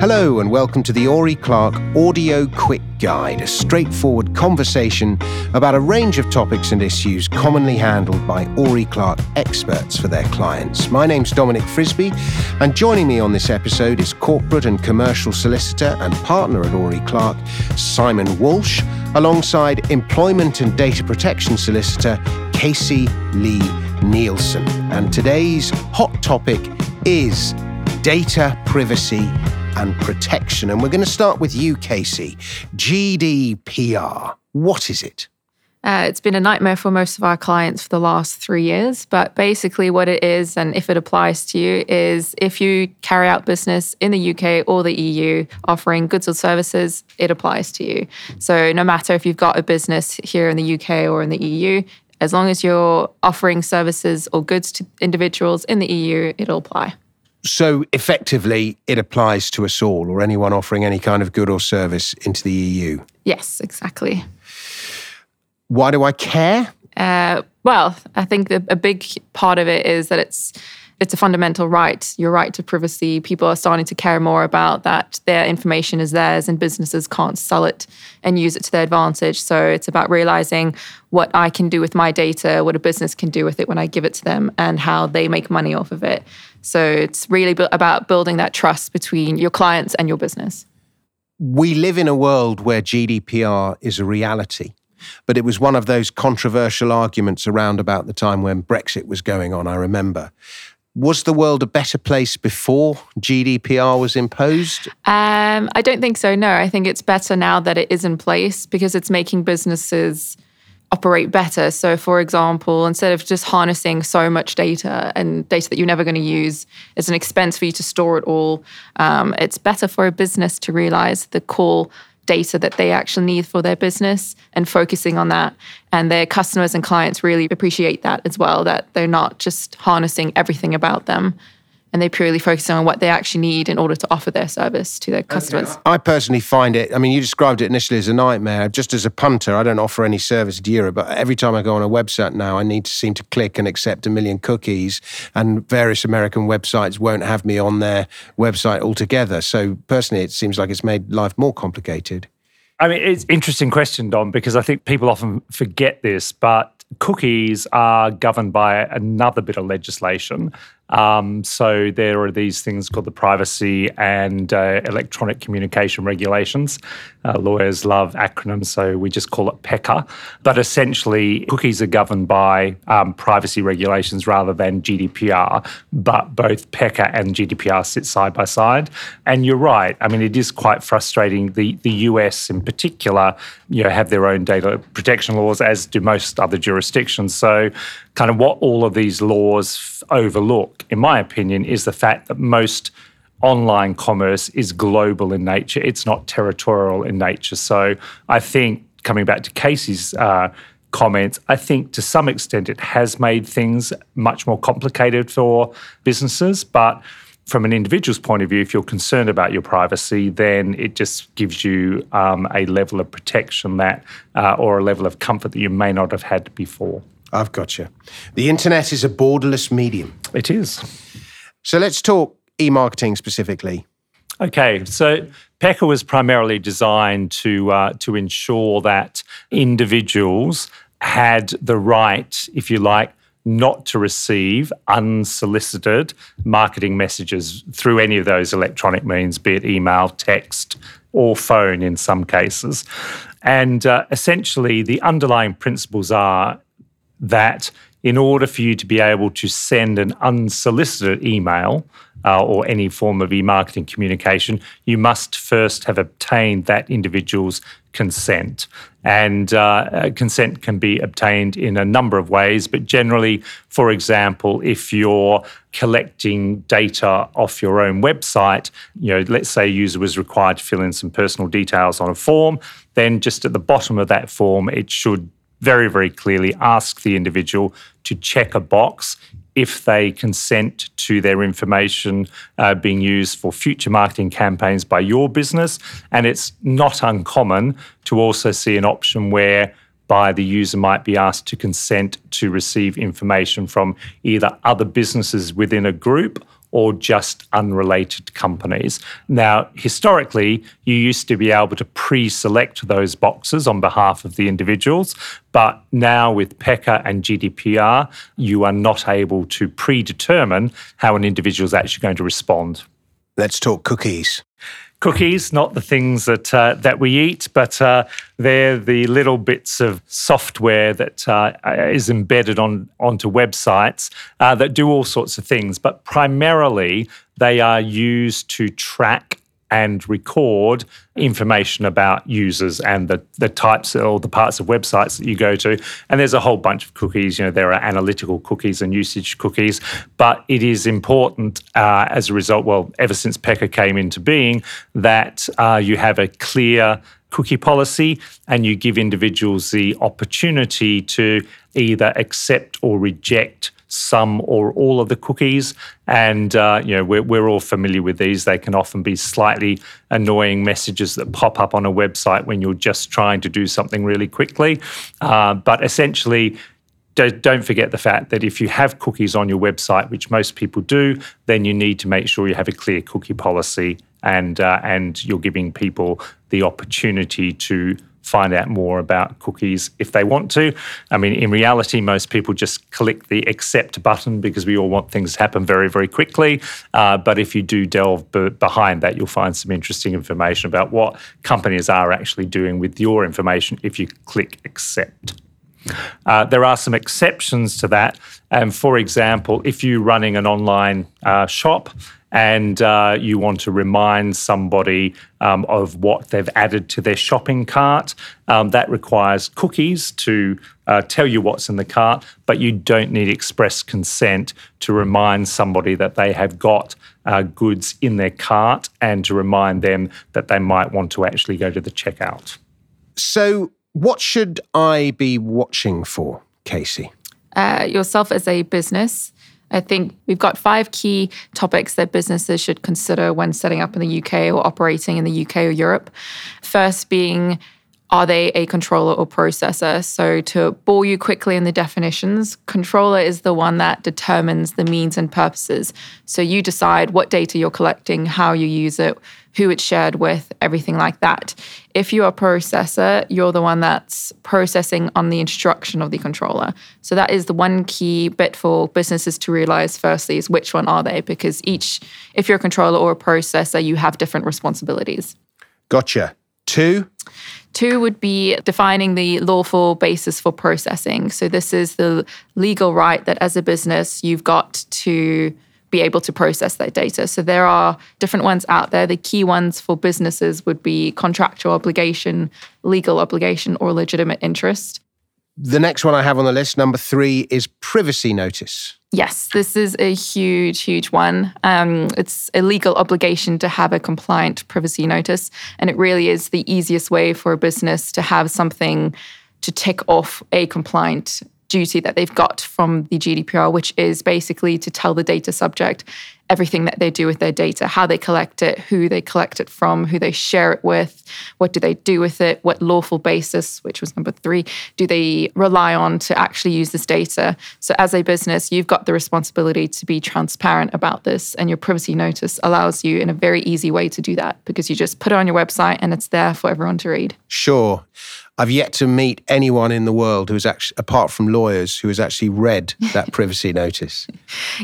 Hello, and welcome to the Oury Clark Audio Quick Guide, a straightforward conversation about a range of topics and issues commonly handled by Oury Clark experts for their clients. My name's Dominic Frisby, and joining me on this episode is corporate and commercial solicitor and partner at Oury Clark, Simon Walsh, alongside employment and data protection solicitor, Casey Lee Nielsen. And today's hot topic is data privacy and protection. And we're going to start with you, Casey. GDPR. What is it? Uh, it's been a nightmare for most of our clients for the last three years. But basically, what it is, and if it applies to you, is if you carry out business in the UK or the EU offering goods or services, it applies to you. So, no matter if you've got a business here in the UK or in the EU, as long as you're offering services or goods to individuals in the EU, it'll apply. So effectively, it applies to us all or anyone offering any kind of good or service into the EU. Yes, exactly. Why do I care? Uh, well, I think a big part of it is that it's it's a fundamental right, your right to privacy. People are starting to care more about that their information is theirs and businesses can't sell it and use it to their advantage. So it's about realizing what I can do with my data, what a business can do with it when I give it to them, and how they make money off of it. So it's really about building that trust between your clients and your business. We live in a world where GDPR is a reality. But it was one of those controversial arguments around about the time when Brexit was going on, I remember was the world a better place before GDPR was imposed? Um, I don't think so. No, I think it's better now that it is in place because it's making businesses operate better. So, for example, instead of just harnessing so much data and data that you're never going to use, it's an expense for you to store it all. Um, it's better for a business to realize the core data that they actually need for their business and focusing on that. And their customers and clients really appreciate that as well, that they're not just harnessing everything about them and they purely focus on what they actually need in order to offer their service to their customers. I personally find it, I mean, you described it initially as a nightmare. Just as a punter, I don't offer any service to Europe, but every time I go on a website now, I need to seem to click and accept a million cookies, and various American websites won't have me on their website altogether. So personally, it seems like it's made life more complicated. I mean, it's an interesting question, Dom, because I think people often forget this, but cookies are governed by another bit of legislation. Um, so there are these things called the privacy and uh, electronic communication regulations. Uh, lawyers love acronyms, so we just call it PECR. But essentially, cookies are governed by um, privacy regulations rather than GDPR. But both PECR and GDPR sit side by side. And you're right. I mean, it is quite frustrating. The the US in particular, you know, have their own data protection laws, as do most other jurisdictions. So, kind of what all of these laws overlook, in my opinion, is the fact that most online commerce is global in nature. It's not territorial in nature. So I think coming back to Casey's uh, comments, I think to some extent it has made things much more complicated for businesses, but from an individual's point of view, if you're concerned about your privacy, then it just gives you um, a level of protection that, uh, or a level of comfort that you may not have had before. I've got you. The internet is a borderless medium. It is. So let's talk e marketing specifically. Okay, so PECR was primarily designed to uh, to ensure that individuals had the right, if you like, not to receive unsolicited marketing messages through any of those electronic means, be it email, text, or phone in some cases. And uh, essentially, the underlying principles are that in order for you to be able to send an unsolicited email uh, or any form of e marketing communication, you must first have obtained that individual's consent. And uh, uh, consent can be obtained in a number of ways, but generally, for example, if you're collecting data off your own website, you know, let's say a user was required to fill in some personal details on a form, then just at the bottom of that form, it should very, very clearly ask the individual to check a box if they consent to their information uh, being used for future marketing campaigns by your business. And it's not uncommon to also see an option where by the user might be asked to consent to receive information from either other businesses within a group or just unrelated companies. Now, historically, you used to be able to pre select those boxes on behalf of the individuals, but now with PECR and GDPR, you are not able to predetermine how an individual is actually going to respond. Let's talk cookies cookies, not the things that uh, that we eat, but uh, they're the little bits of software that uh, is embedded on onto websites uh, that do all sorts of things. But primarily, they are used to track and record information about users and the, the types or the parts of websites that you go to. And there's a whole bunch of cookies. You know, there are analytical cookies and usage cookies, but it is important uh, as a result, well, ever since PECR came into being, that uh, you have a clear cookie policy and you give individuals the opportunity to either accept or reject some or all of the cookies. And, uh, you know, we're, we're all familiar with these. They can often be slightly annoying messages that pop up on a website when you're just trying to do something really quickly. Uh, but essentially, don't forget the fact that if you have cookies on your website, which most people do, then you need to make sure you have a clear cookie policy and uh, and you're giving people the opportunity to find out more about cookies if they want to. I mean, in reality, most people just click the accept button because we all want things to happen very, very quickly. Uh, but if you do delve b- behind that, you'll find some interesting information about what companies are actually doing with your information if you click accept. Uh, there are some exceptions to that. And for example, if you're running an online uh, shop, and uh, you want to remind somebody um, of what they've added to their shopping cart. Um, that requires cookies to uh, tell you what's in the cart, but you don't need express consent to remind somebody that they have got uh, goods in their cart and to remind them that they might want to actually go to the checkout. So, what should I be watching for, Casey? Uh, yourself as a business I think we've got five key topics that businesses should consider when setting up in the UK or operating in the UK or Europe. First being are they a controller or processor? So, to bore you quickly in the definitions, controller is the one that determines the means and purposes. So, you decide what data you're collecting, how you use it, who it's shared with, everything like that. If you're a processor, you're the one that's processing on the instruction of the controller. So, that is the one key bit for businesses to realize firstly is which one are they? Because each, if you're a controller or a processor, you have different responsibilities. Gotcha. Two? Two would be defining the lawful basis for processing. So, this is the legal right that as a business you've got to be able to process that data. So, there are different ones out there. The key ones for businesses would be contractual obligation, legal obligation, or legitimate interest. The next one I have on the list, number three, is privacy notice. Yes, this is a huge, huge one. Um, it's a legal obligation to have a compliant privacy notice. And it really is the easiest way for a business to have something to tick off a compliant duty that they've got from the GDPR, which is basically to tell the data subject everything that they do with their data, how they collect it, who they collect it from, who they share it with, what do they do with it, what lawful basis, which was number three, do they rely on to actually use this data. So, as a business, you've got the responsibility to be transparent about this, and your privacy notice allows you in a very easy way to do that because you just put it on your website and it's there for everyone to read. Sure. I've yet to meet anyone in the world who has actually, apart from lawyers, who has actually read that privacy notice.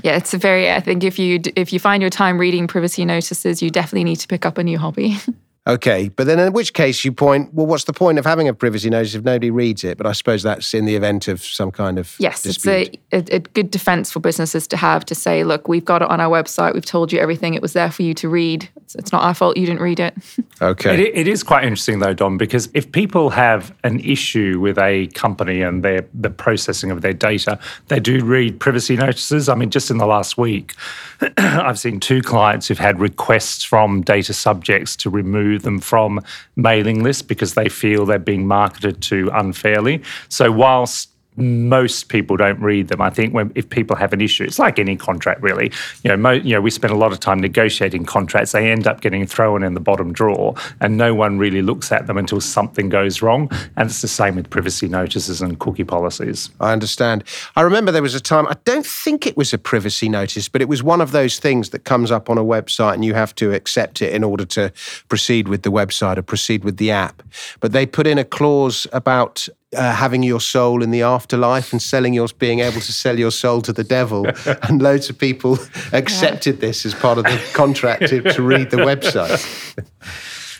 Yeah, it's a very. I think if you if you find your time reading privacy notices, you definitely need to pick up a new hobby. Okay, but then in which case you point, well, what's the point of having a privacy notice if nobody reads it? But I suppose that's in the event of some kind of yes, dispute. it's a, a, a good defense for businesses to have to say, look, we've got it on our website, we've told you everything, it was there for you to read. It's, it's not our fault you didn't read it. Okay, it, it is quite interesting though, Dom, because if people have an issue with a company and their the processing of their data, they do read privacy notices. I mean, just in the last week, I've seen two clients who've had requests from data subjects to remove remove them from mailing lists because they feel they're being marketed to unfairly. So, whilst most people don't read them. I think when if people have an issue, it's like any contract really. You know, mo, you know, we spend a lot of time negotiating contracts. They end up getting thrown in the bottom drawer, and no one really looks at them until something goes wrong. And it's the same with privacy notices and cookie policies. I understand. I remember there was a time. I don't think it was a privacy notice, but it was one of those things that comes up on a website, and you have to accept it in order to proceed with the website or proceed with the app. But they put in a clause about uh, having your soul in the afterlife and selling yours, being able to sell your soul to the devil. and loads of people accepted this as part of the contract to, to read the website.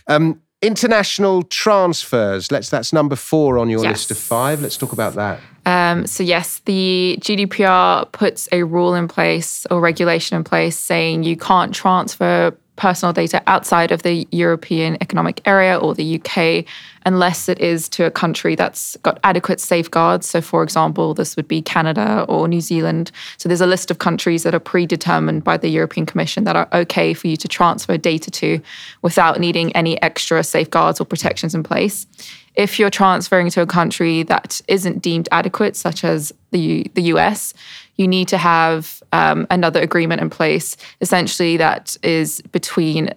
um, international transfers. Let's. That's number four on your Yes. list of five. Let's talk about that. Um, so, yes, the GDPR puts a rule in place or regulation in place saying you can't transfer personal data outside of the European Economic Area or the UK unless it is to a country that's got adequate safeguards. So, for example, this would be Canada or New Zealand. So, there's a list of countries that are predetermined by the European Commission that are okay for you to transfer data to without needing any extra safeguards or protections in place if you're transferring to a country that isn't deemed adequate, such as the the US, you need to have um, another agreement in place, essentially that is between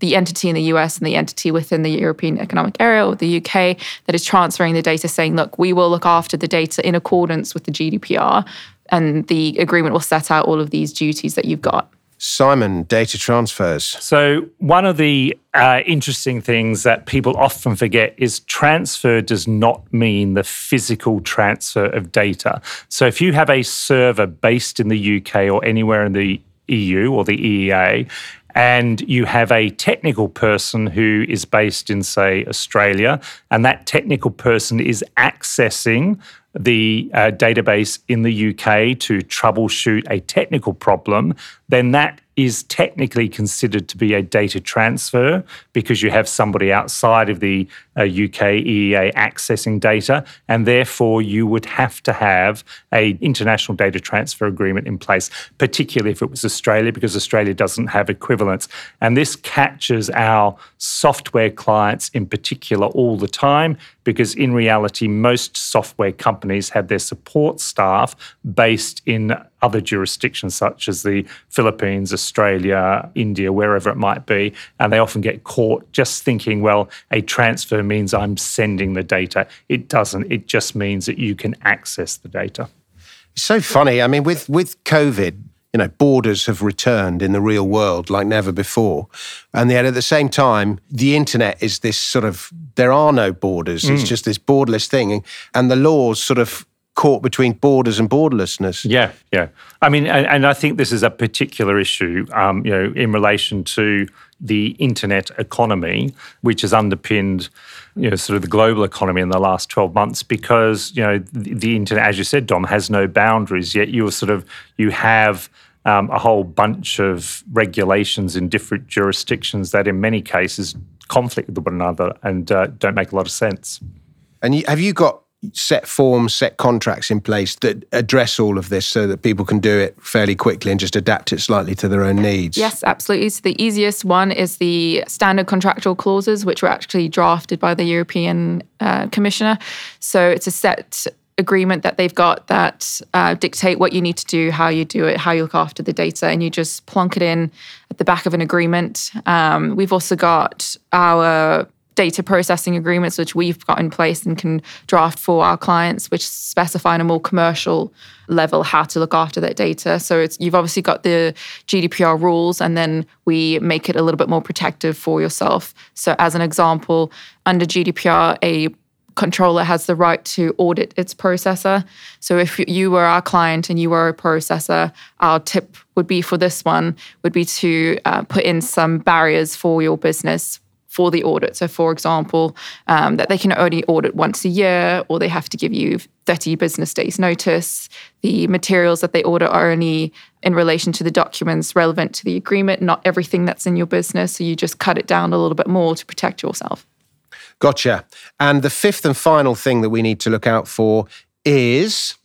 the entity in the US and the entity within the European Economic Area or the UK that is transferring the data, saying, look, we will look after the data in accordance with the GDPR, and the agreement will set out all of these duties that you've got. Simon, data transfers. So, one of the uh, interesting things that people often forget is transfer does not mean the physical transfer of data. So, if you have a server based in the UK or anywhere in the EU or the EEA, and you have a technical person who is based in, say, Australia, and that technical person is accessing the uh, database in the UK to troubleshoot a technical problem, then that is technically considered to be a data transfer because you have somebody outside of the uh, UK EEA accessing data, and therefore you would have to have a international data transfer agreement in place, particularly if it was Australia, because Australia doesn't have equivalents. And this catches our software clients in particular all the time because in reality, most software companies have their support staff based in other jurisdictions such as the Philippines, Australia, India, wherever it might be. And they often get caught just thinking, well, a transfer means I'm sending the data. It doesn't. It just means that you can access the data. It's so funny. I mean, with with COVID, you know, borders have returned in the real world like never before, and yet at the same time, the internet is this sort of there are no borders. It's just this borderless thing, and the laws sort of caught between borders and borderlessness. Yeah, yeah. I mean, and, and I think this is a particular issue, um, you know, in relation to the internet economy, which has underpinned, you know, sort of the global economy in the last 12 months because, you know, the, the internet, as you said, Dom, has no boundaries, yet you sort of, you have um, a whole bunch of regulations in different jurisdictions that in many cases conflict with one another and uh, don't make a lot of sense. And you, have you got set forms, set contracts in place that address all of this so that people can do it fairly quickly and just adapt it slightly to their own needs? Yes, absolutely. So the easiest one is the standard contractual clauses, which were actually drafted by the European uh, Commissioner. So it's a set agreement that they've got that uh, dictate what you need to do, how you do it, how you look after the data, and you just plonk it in at the back of an agreement. Um, we've also got our data processing agreements, which we've got in place and can draft for our clients, which specify on a more commercial level how to look after that data. So it's you've obviously got the GDPR rules, and then we make it a little bit more protective for yourself. So as an example, under GDPR, a controller has the right to audit its processor. So if you were our client and you were a processor, our tip would be for this one would be to uh, put in some barriers for your business for the audit. So, for example, um, that they can only audit once a year, or they have to give you 30 business days notice. The materials that they audit are only in relation to the documents relevant to the agreement, not everything that's in your business. So, you just cut it down a little bit more to protect yourself. Gotcha. And the fifth and final thing that we need to look out for is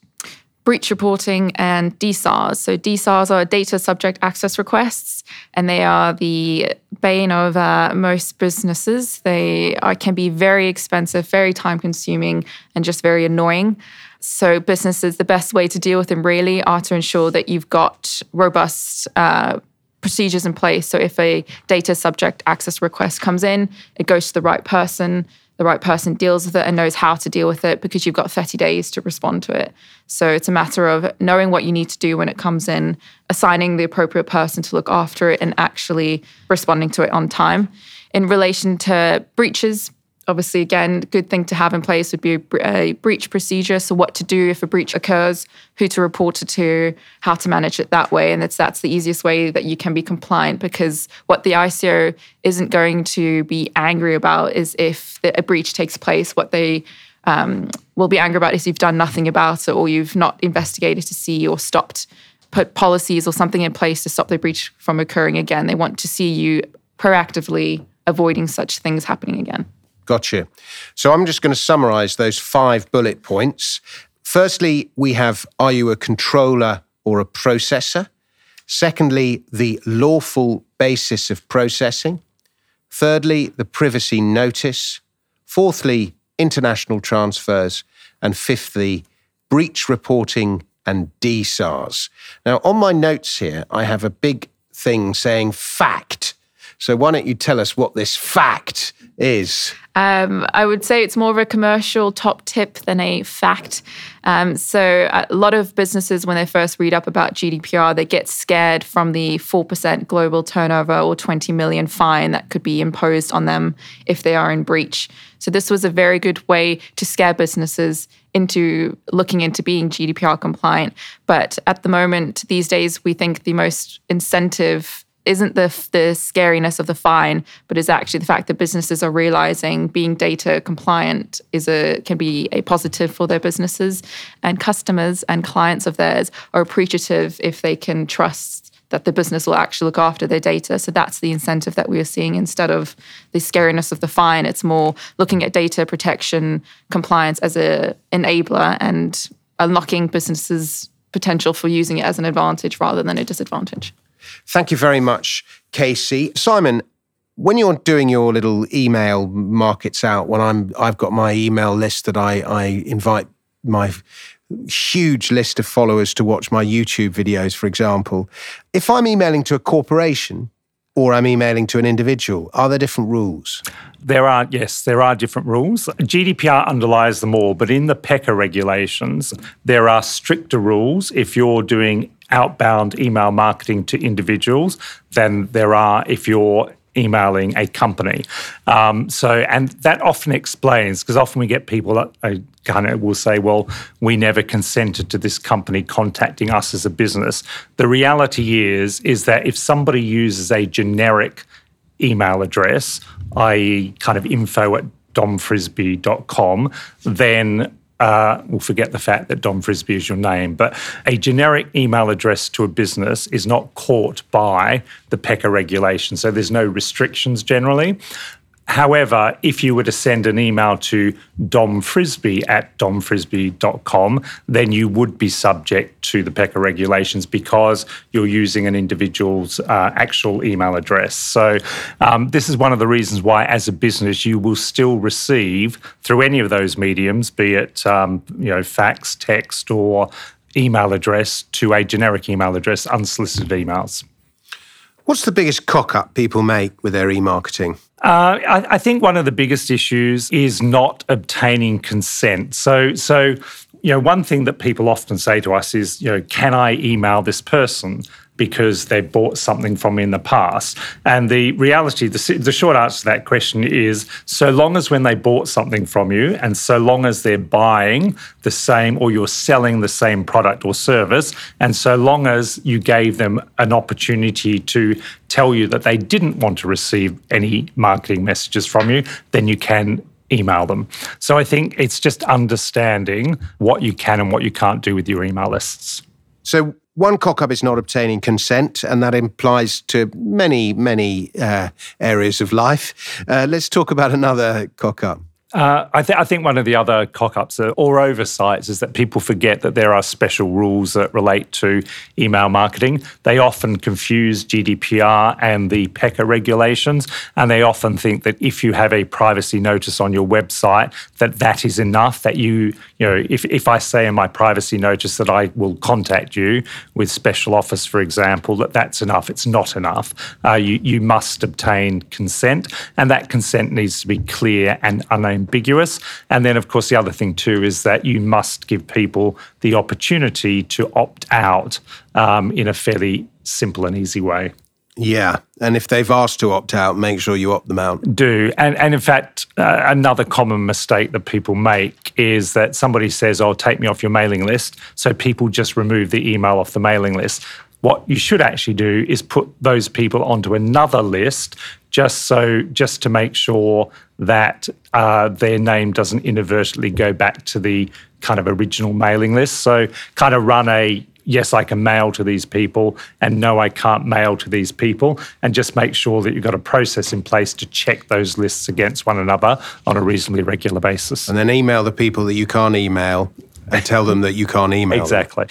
breach reporting and DSARs. So DSARs are data subject access requests, and they are the bane of uh, most businesses. They are, can be very expensive, very time consuming, and just very annoying. So, businesses, the best way to deal with them really are to ensure that you've got robust uh, procedures in place. So, if a data subject access request comes in, it goes to the right person. The right person deals with it and knows how to deal with it because you've got 30 days to respond to it. So it's a matter of knowing what you need to do when it comes in, assigning the appropriate person to look after it, and actually responding to it on time. In relation to breaches, Obviously, again, good thing to have in place would be a, breach procedure. So, what to do if a breach occurs, who to report it to, how to manage it that way. And that's, that's the easiest way that you can be compliant because what the ICO isn't going to be angry about is if a breach takes place. What they um, will be angry about is you've done nothing about it or you've not investigated to see or stopped, put policies or something in place to stop the breach from occurring again. They want to see you proactively avoiding such things happening again. Gotcha. So I'm just going to summarize those five bullet points. Firstly, we have are you a controller or a processor? Secondly, the lawful basis of processing. Thirdly, the privacy notice. Fourthly, international transfers. And fifthly, breach reporting and DSARs. Now, on my notes here, I have a big thing saying fact. So why don't you tell us what this fact is? Um, I would say it's more of a commercial top tip than a fact. Um, so a lot of businesses, when they first read up about GDPR, they get scared from the 4% global turnover or 20 million fine that could be imposed on them if they are in breach. So this was a very good way to scare businesses into looking into being GDPR compliant. But at the moment, these days, we think the most incentive isn't the the scariness of the fine, but is actually the fact that businesses are realizing being data compliant is a can be a positive for their businesses, and customers and clients of theirs are appreciative if they can trust that the business will actually look after their data. So that's the incentive that we are seeing instead of the scariness of the fine. It's more looking at data protection compliance as a enabler and unlocking businesses' potential for using it as an advantage rather than a disadvantage. Thank you very much, Casey. Simon, when you're doing your little email markets out, when I'm I've got my email list that I, I invite my huge list of followers to watch my YouTube videos, for example. If I'm emailing to a corporation or I'm emailing to an individual, are there different rules? There are, yes, there are different rules. GDPR underlies them all, but in the PECR regulations, there are stricter rules if you're doing outbound email marketing to individuals than there are if you're emailing a company. Um, so, and that often explains because often we get people that kind of will say, "Well, we never consented to this company contacting us as a business." The reality is, is that if somebody uses a generic email address, i.e., kind of info at domfrisby.com, then uh, we'll forget the fact that Dom Frisby is your name, but a generic email address to a business is not caught by the PECR regulation. So there's no restrictions generally. However, if you were to send an email to domfrisby at domfrisby.com, then you would be subject to the PECR regulations because you're using an individual's uh, actual email address. So, um, this is one of the reasons why, as a business, you will still receive through any of those mediums, be it um, you know fax, text, or email address, to a generic email address, unsolicited emails. What's the biggest cock up people make with their e marketing? Uh, I, I, think one of the biggest issues is not obtaining consent. So, so you know, one thing that people often say to us is, you know, can I email this person? Because they bought something from me in the past? And the reality, the, the short answer to that question is so long as when they bought something from you and so long as they're buying the same or you're selling the same product or service, and so long as you gave them an opportunity to tell you that they didn't want to receive any marketing messages from you, then you can email them. So I think it's just understanding what you can and what you can't do with your email lists. So one cock up is not obtaining consent, and that implies to many, many uh, areas of life. Uh, let's talk about another cock up. Uh, I, th- I, think one of the other cock ups or oversights is that people forget that there are special rules that relate to email marketing. They often confuse GDPR and the PECR regulations, and they often think that if you have a privacy notice on your website, that that is enough. That you, you know, if, if I say in my privacy notice that I will contact you with special offers, for example, that that's enough. It's not enough. Uh, you, you must obtain consent, and that consent needs to be clear and unambiguous ambiguous. And then, of course, the other thing too is that you must give people the opportunity to opt out um, in a fairly simple and easy way. Yeah, and if they've asked to opt out, make sure you opt them out. Do and and in fact, uh, another common mistake that people make is that somebody says, "Oh, take me off your mailing list," so people just remove the email off the mailing list. What you should actually do is put those people onto another list just so just to make sure that uh, their name doesn't inadvertently go back to the kind of original mailing list. So kind of run a yes, I can mail to these people, and no, I can't mail to these people, and just make sure that you've got a process in place to check those lists against one another on a reasonably regular basis. And then email the people that you can't email and tell them that you can't email. Exactly.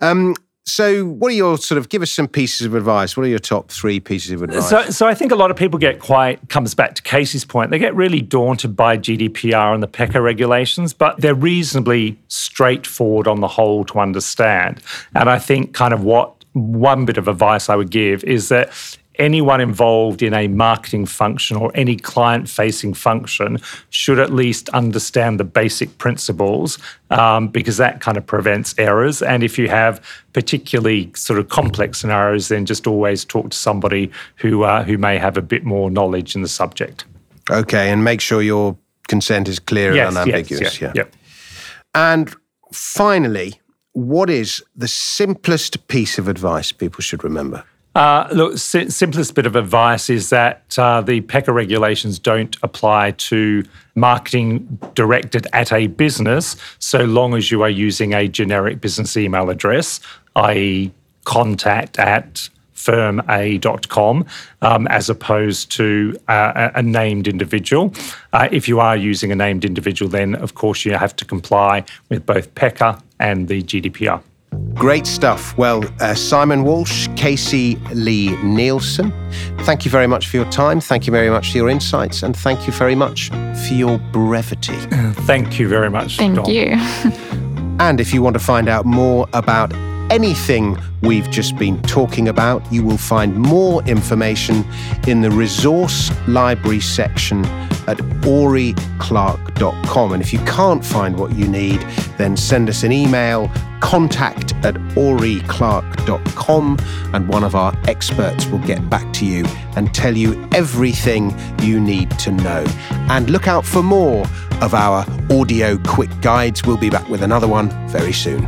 um, so, what are your sort of give us some pieces of advice? What are your top three pieces of advice? So, so I think a lot of people get quite comes back to Casey's point. They get really daunted by GDPR and the PECR regulations, but they're reasonably straightforward on the whole to understand. And I think kind of what one bit of advice I would give is that anyone involved in a marketing function or any client facing function should at least understand the basic principles um, because that kind of prevents errors. And if you have particularly sort of complex scenarios, then just always talk to somebody who, uh, who may have a bit more knowledge in the subject. Okay, and make sure your consent is clear yes, and unambiguous. Yes, yeah. yeah. And finally, what is the simplest piece of advice people should remember? Uh, look, simplest bit of advice is that uh, the PECR regulations don't apply to marketing directed at a business so long as you are using a generic business email address, i.e., contact at firma.com um, as opposed to uh, a named individual. Uh, if you are using a named individual, then of course you have to comply with both PECR and the GDPR. Great stuff. Well, uh, Simon Walsh, Casey Lee Nielsen, thank you very much for your time. Thank you very much for your insights. And thank you very much for your brevity. Thank you very much. Thank Don. you. and if you want to find out more about anything we've just been talking about, you will find more information in the resource library section at ouryclark.com. And if you can't find what you need, then send us an email contact at ouryclark.com and one of our experts will get back to you and tell you everything you need to know. And look out for more of our audio quick guides. We'll be back with another one very soon.